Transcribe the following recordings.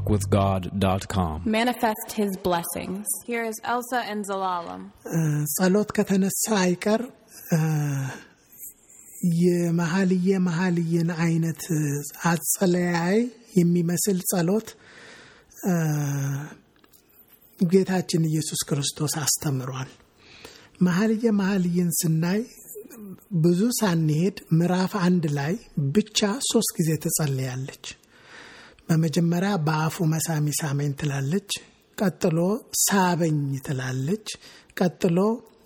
deeperwalkwithgod.com. Manifest His blessings. Here is Elsa and Zalalam. ጸሎት ከተነሳ አይቀር የመሀልየ መሀልየን አይነት አጸለያይ የሚመስል ጸሎት ጌታችን ኢየሱስ ክርስቶስ አስተምሯል። መሀልየ መሀልይን ስናይ ብዙ ሳንሄድ ምዕራፍ አንድ ላይ ብቻ ሶስት ጊዜ ትጸልያለች። በመጀመሪያ በአፉ መሳሚ ሳመኝ ትላለች። ቀጥሎ ሳበኝ ትላለች። ቀጥሎ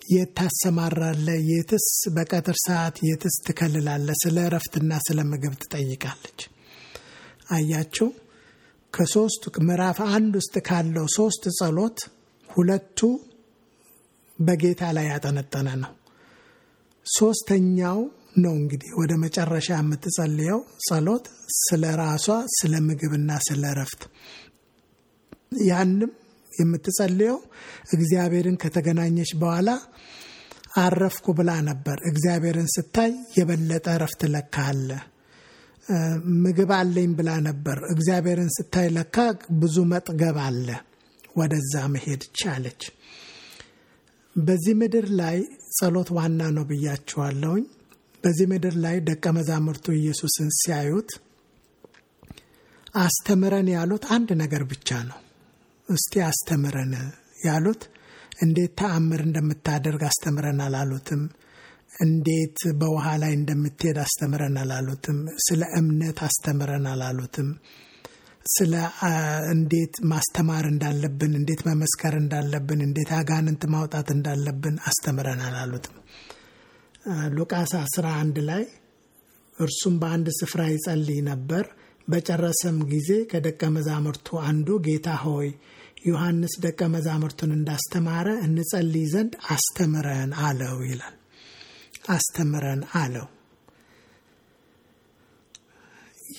የት ታሰማራለ፣ የትስ በቀትር ሰዓት የትስ ትከልላለ፣ ስለ እረፍትና ስለ ምግብ ትጠይቃለች። አያችሁ ከሶስቱ ምዕራፍ አንድ ውስጥ ካለው ሶስት ጸሎት ሁለቱ በጌታ ላይ ያጠነጠነ ነው። ሶስተኛው ነው እንግዲህ ወደ መጨረሻ የምትጸልየው ጸሎት ስለ ራሷ ስለ ምግብና ስለ እረፍት ያንም የምትጸልየው እግዚአብሔርን ከተገናኘች በኋላ አረፍኩ ብላ ነበር። እግዚአብሔርን ስታይ የበለጠ እረፍት ለካ አለ። ምግብ አለኝ ብላ ነበር። እግዚአብሔርን ስታይ ለካ ብዙ መጥገብ አለ። ወደዛ መሄድ ቻለች። በዚህ ምድር ላይ ጸሎት ዋና ነው ብያችኋለሁኝ። በዚህ ምድር ላይ ደቀ መዛሙርቱ ኢየሱስን ሲያዩት አስተምረን ያሉት አንድ ነገር ብቻ ነው። እስቲ አስተምረን ያሉት እንዴት ተአምር እንደምታደርግ አስተምረን አላሉትም። እንዴት በውሃ ላይ እንደምትሄድ አስተምረን አላሉትም። ስለ እምነት አስተምረን አላሉትም። ስለ እንዴት ማስተማር እንዳለብን፣ እንዴት መመስከር እንዳለብን፣ እንዴት አጋንንት ማውጣት እንዳለብን አስተምረን አላሉትም። ሉቃስ 11 ላይ እርሱም በአንድ ስፍራ ይጸልይ ነበር። በጨረሰም ጊዜ ከደቀ መዛሙርቱ አንዱ ጌታ ሆይ ዮሐንስ ደቀ መዛሙርቱን እንዳስተማረ እንጸልይ ዘንድ አስተምረን አለው ይላል። አስተምረን አለው።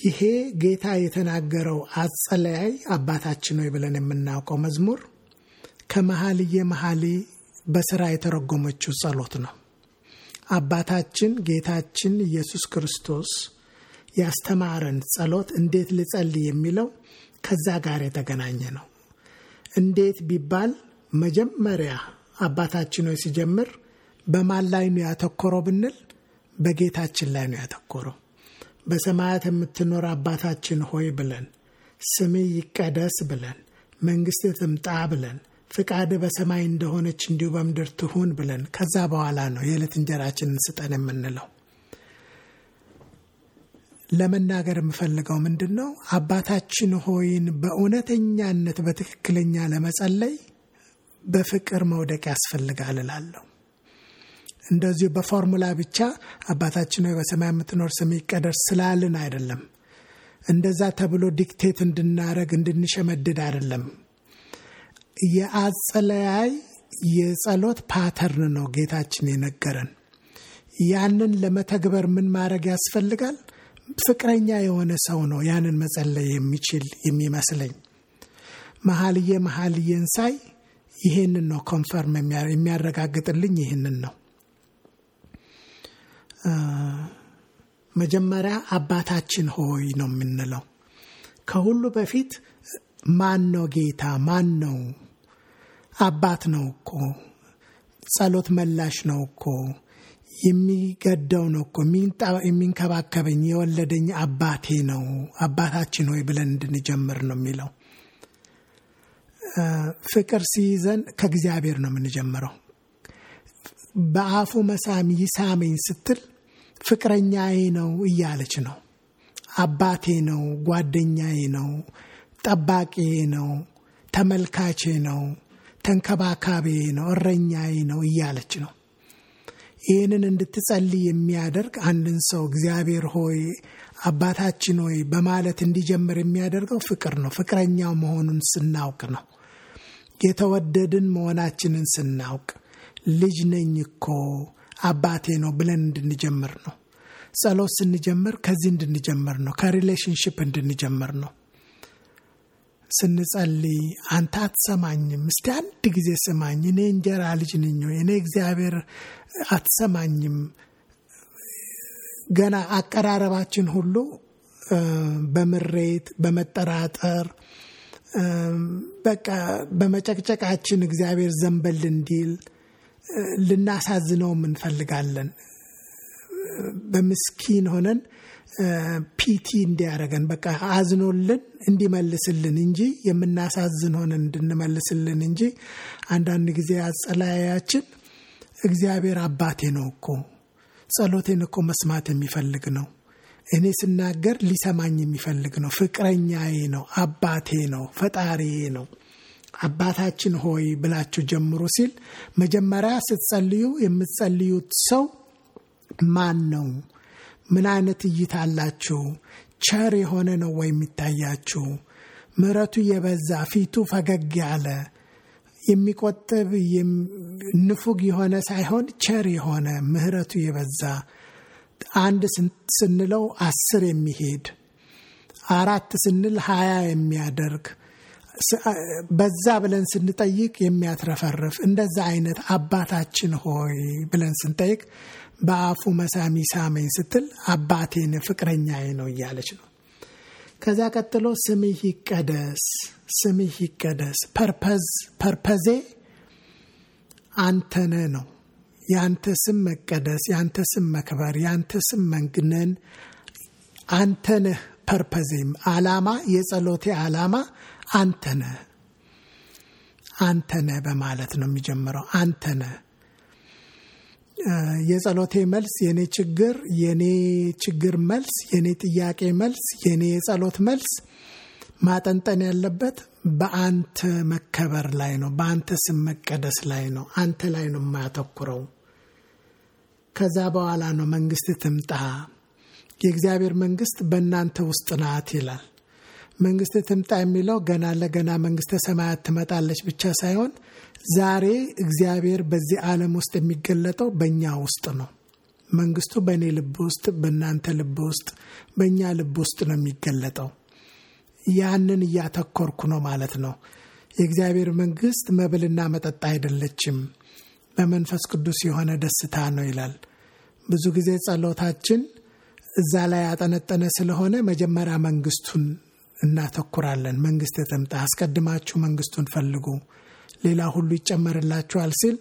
ይሄ ጌታ የተናገረው አጸለያይ አባታችን ሆይ ብለን የምናውቀው መዝሙር ከመኃልየ መኃልይ በስራ የተረጎመችው ጸሎት ነው። አባታችን ጌታችን ኢየሱስ ክርስቶስ ያስተማረን ጸሎት እንዴት ልጸልይ የሚለው ከዛ ጋር የተገናኘ ነው። እንዴት ቢባል መጀመሪያ አባታችን ሆይ ሲጀምር በማን ላይ ነው ያተኮረው ብንል በጌታችን ላይ ነው ያተኮረው። በሰማያት የምትኖር አባታችን ሆይ ብለን ስምህ ይቀደስ ብለን መንግስት ትምጣ ብለን ፍቃድ በሰማይ እንደሆነች እንዲሁ በምድር ትሁን ብለን ከዛ በኋላ ነው የዕለት እንጀራችንን ስጠን የምንለው። ለመናገር የምፈልገው ምንድን ነው? አባታችን ሆይን በእውነተኛነት በትክክለኛ ለመጸለይ በፍቅር መውደቅ ያስፈልጋል እላለሁ። እንደዚሁ በፎርሙላ ብቻ አባታችን ሆይ በሰማይ የምትኖር ስምህ ይቀደስ ስላልን አይደለም። እንደዛ ተብሎ dictate እንድናረግ እንድንሸመድድ አይደለም። የአጸለያይ የጸሎት pattern ነው ጌታችን የነገረን። ያንን ለመተግበር ምን ማድረግ ያስፈልጋል? ፍቅረኛ የሆነ ሰው ነው ያንን መጸለይ የሚችል የሚመስለኝ። መኃልየ መኃልየን ሳይ ይሄንን ነው ኮንፈርም የሚያረጋግጥልኝ ይህንን ነው። መጀመሪያ አባታችን ሆይ ነው የምንለው። ከሁሉ በፊት ማን ነው ጌታ? ማን ነው? አባት ነው እኮ ጸሎት መላሽ ነው እኮ የሚገደው ነው እኮ የሚንከባከበኝ የወለደኝ አባቴ ነው። አባታችን ሆይ ብለን እንድንጀምር ነው የሚለው። ፍቅር ሲይዘን ከእግዚአብሔር ነው የምንጀምረው። በአፉ መሳም ይሳመኝ ስትል ፍቅረኛዬ ነው እያለች ነው። አባቴ ነው፣ ጓደኛዬ ነው፣ ጠባቂዬ ነው፣ ተመልካቼ ነው፣ ተንከባካቤ ነው፣ እረኛዬ ነው እያለች ነው። ይህንን እንድትጸልይ የሚያደርግ አንድን ሰው እግዚአብሔር ሆይ አባታችን ሆይ በማለት እንዲጀምር የሚያደርገው ፍቅር ነው። ፍቅረኛው መሆኑን ስናውቅ ነው። የተወደድን መሆናችንን ስናውቅ ልጅ ነኝ እኮ አባቴ ነው ብለን እንድንጀምር ነው። ጸሎት ስንጀምር ከዚህ እንድንጀምር ነው። ከሪሌሽንሽፕ እንድንጀምር ነው። ስንጸልይ አንተ አትሰማኝም፣ እስቲ አንድ ጊዜ ስማኝ፣ እኔ እንጀራ ልጅ ነኝ፣ እኔ እግዚአብሔር አትሰማኝም። ገና አቀራረባችን ሁሉ በምሬት በመጠራጠር በቃ በመጨቅጨቃችን እግዚአብሔር ዘንበል እንዲል ልናሳዝነውም እንፈልጋለን። በምስኪን ሆነን ፒቲ እንዲያደርገን በቃ አዝኖልን እንዲመልስልን እንጂ የምናሳዝን ሆነን እንድንመልስልን እንጂ አንዳንድ ጊዜ አጸላያችን እግዚአብሔር አባቴ ነው እኮ ጸሎቴን እኮ መስማት የሚፈልግ ነው። እኔ ስናገር ሊሰማኝ የሚፈልግ ነው። ፍቅረኛዬ ነው። አባቴ ነው። ፈጣሪዬ ነው። አባታችን ሆይ ብላችሁ ጀምሩ ሲል መጀመሪያ ስትጸልዩ የምትጸልዩት ሰው ማን ነው? ምን አይነት እይታ አላችሁ? ቸር የሆነ ነው ወይ የሚታያችሁ? ምሕረቱ የበዛ ፊቱ ፈገግ ያለ የሚቆጥብ ንፉግ የሆነ ሳይሆን ቸር የሆነ ምሕረቱ የበዛ አንድ ስንለው አስር የሚሄድ አራት ስንል ሀያ የሚያደርግ በዛ ብለን ስንጠይቅ የሚያትረፈርፍ እንደዛ አይነት አባታችን ሆይ ብለን ስንጠይቅ በአፉ መሳሚ ሳመኝ ስትል አባቴን ፍቅረኛዬ ነው እያለች ነው። ከዛ ቀጥሎ ስምህ ይቀደስ፣ ስምህ ይቀደስ። ፐርፐዝ ፐርፐዜ አንተነ ነው። የአንተ ስም መቀደስ፣ የአንተ ስም መክበር፣ የአንተ ስም መንግነን አንተነህ ፐርፐዜም አላማ የጸሎቴ አላማ አንተነህ አንተነህ በማለት ነው የሚጀምረው። አንተነህ የጸሎቴ መልስ፣ የኔ ችግር፣ የኔ ችግር መልስ፣ የኔ ጥያቄ መልስ፣ የኔ የጸሎት መልስ ማጠንጠን ያለበት በአንተ መከበር ላይ ነው። በአንተ ስም መቀደስ ላይ ነው። አንተ ላይ ነው የማያተኩረው። ከዛ በኋላ ነው መንግስት ትምጣ፣ የእግዚአብሔር መንግስት በእናንተ ውስጥ ናት ይላል። መንግስት ትምጣ የሚለው ገና ለገና መንግስተ ሰማያት ትመጣለች ብቻ ሳይሆን ዛሬ እግዚአብሔር በዚህ ዓለም ውስጥ የሚገለጠው በእኛ ውስጥ ነው። መንግስቱ በእኔ ልብ ውስጥ፣ በእናንተ ልብ ውስጥ፣ በእኛ ልብ ውስጥ ነው የሚገለጠው። ያንን እያተኮርኩ ነው ማለት ነው። የእግዚአብሔር መንግስት መብልና መጠጥ አይደለችም፣ በመንፈስ ቅዱስ የሆነ ደስታ ነው ይላል። ብዙ ጊዜ ጸሎታችን እዛ ላይ ያጠነጠነ ስለሆነ መጀመሪያ መንግስቱን እናተኩራለን። መንግስት ትምጣ፣ አስቀድማችሁ መንግስቱን ፈልጉ፣ ሌላ ሁሉ ይጨመርላችኋል ሲል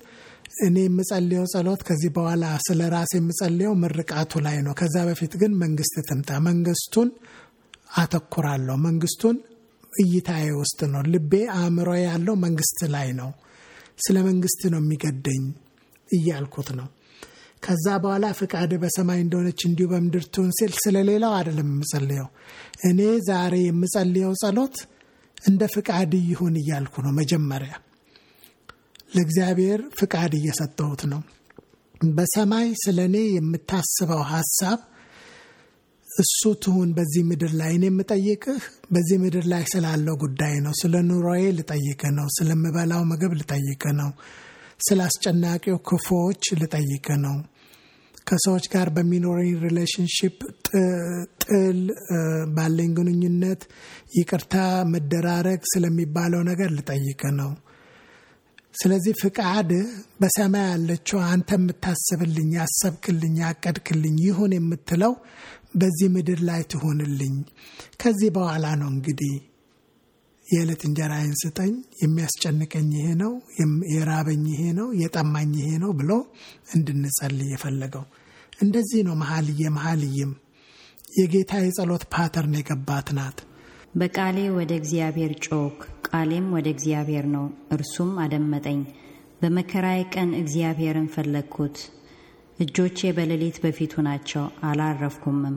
እኔ የምጸልየው ጸሎት ከዚህ በኋላ ስለ ራሴ የምጸልየው ምርቃቱ ላይ ነው። ከዛ በፊት ግን መንግስት ትምጣ፣ መንግስቱን አተኩራለሁ። መንግስቱን እይታዬ ውስጥ ነው። ልቤ አእምሮ ያለው መንግስት ላይ ነው። ስለ መንግስት ነው የሚገደኝ እያልኩት ነው። ከዛ በኋላ ፍቃድ በሰማይ እንደሆነች እንዲሁ በምድር ትሁን ሲል ስለ አይደለም የምጸልየው። እኔ ዛሬ የምጸልየው ጸሎት እንደ ፍቃድ ይሁን እያልኩ ነው። መጀመሪያ ለእግዚአብሔር ፍቃድ እየሰጠሁት ነው። በሰማይ ስለ እኔ የምታስበው ሀሳብ እሱ ትሁን በዚህ ምድር ላይ። እኔ የምጠይቅህ በዚህ ምድር ላይ ስላለው ጉዳይ ነው። ስለ ኑሮዬ ልጠይቅህ ነው። ስለምበላው ምግብ ልጠይቅህ ነው። ስለ አስጨናቂው ክፉዎች ልጠይቅህ ነው። ከሰዎች ጋር በሚኖረኝ relationship ጥል ባለኝ ግንኙነት ይቅርታ መደራረግ ስለሚባለው ነገር ልጠይቅህ ነው። ስለዚህ ፍቃድ በሰማይ ያለችው አንተ የምታስብልኝ፣ ያሰብክልኝ፣ ያቀድክልኝ ይሁን የምትለው በዚህ ምድር ላይ ትሆንልኝ። ከዚህ በኋላ ነው እንግዲህ የዕለት እንጀራዬን ስጠኝ፣ የሚያስጨንቀኝ ይሄ ነው፣ የራበኝ ይሄ ነው፣ የጠማኝ ይሄ ነው ብሎ እንድንጸልይ የፈለገው እንደዚህ ነው። መሀልየ መሀልይም የጌታ የጸሎት pattern የገባት ናት። በቃሌ ወደ እግዚአብሔር ጮኽኩ፣ ቃሌም ወደ እግዚአብሔር ነው፣ እርሱም አደመጠኝ። በመከራዬ ቀን እግዚአብሔርን ፈለግኩት። እጆቼ በሌሊት በፊቱ ናቸው፣ አላረፍኩምም።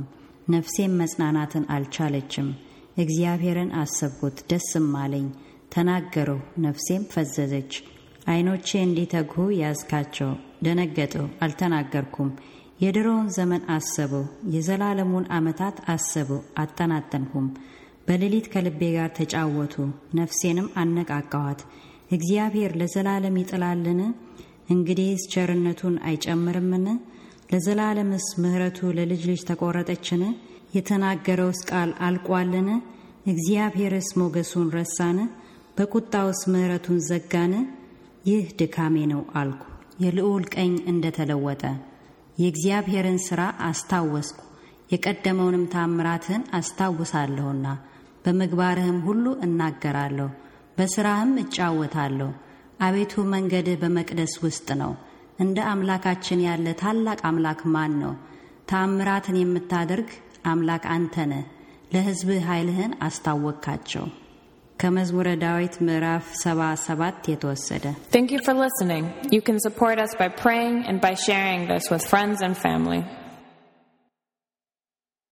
ነፍሴም መጽናናትን አልቻለችም። እግዚአብሔርን አሰብኩት፣ ደስም አለኝ። ተናገርሁ፣ ነፍሴም ፈዘዘች። ዓይኖቼ እንዲተጉ ያዝካቸው፣ ደነገጥሁ፣ አልተናገርኩም። የድሮውን ዘመን አሰብሁ፣ የዘላለሙን ዓመታት አሰብሁ፣ አጠናጠንሁም። በሌሊት ከልቤ ጋር ተጫወቱ፣ ነፍሴንም አነቃቃኋት። እግዚአብሔር ለዘላለም ይጥላልን? እንግዲህስ ቸርነቱን አይጨምርምን? ለዘላለምስ ምሕረቱ ለልጅ ልጅ ተቆረጠችን? የተናገረውስ ቃል አልቋልን? እግዚአብሔርስ ሞገሱን ረሳን? በቁጣውስ ምሕረቱን ዘጋን? ይህ ድካሜ ነው አልኩ። የልዑል ቀኝ እንደተለወጠ የእግዚአብሔርን ሥራ አስታወስኩ። የቀደመውንም ታምራትህን አስታውሳለሁና በምግባርህም ሁሉ እናገራለሁ፣ በሥራህም እጫወታለሁ። አቤቱ መንገድህ በመቅደስ ውስጥ ነው። እንደ አምላካችን ያለ ታላቅ አምላክ ማን ነው? ተአምራትን የምታደርግ አምላክ አንተ ነህ። ለሕዝብህ ኃይልህን አስታወቅካቸው። ከመዝሙረ ዳዊት ምዕራፍ 77 የተወሰደ። Thank you for listening. You can support us by praying and by sharing this with friends and family.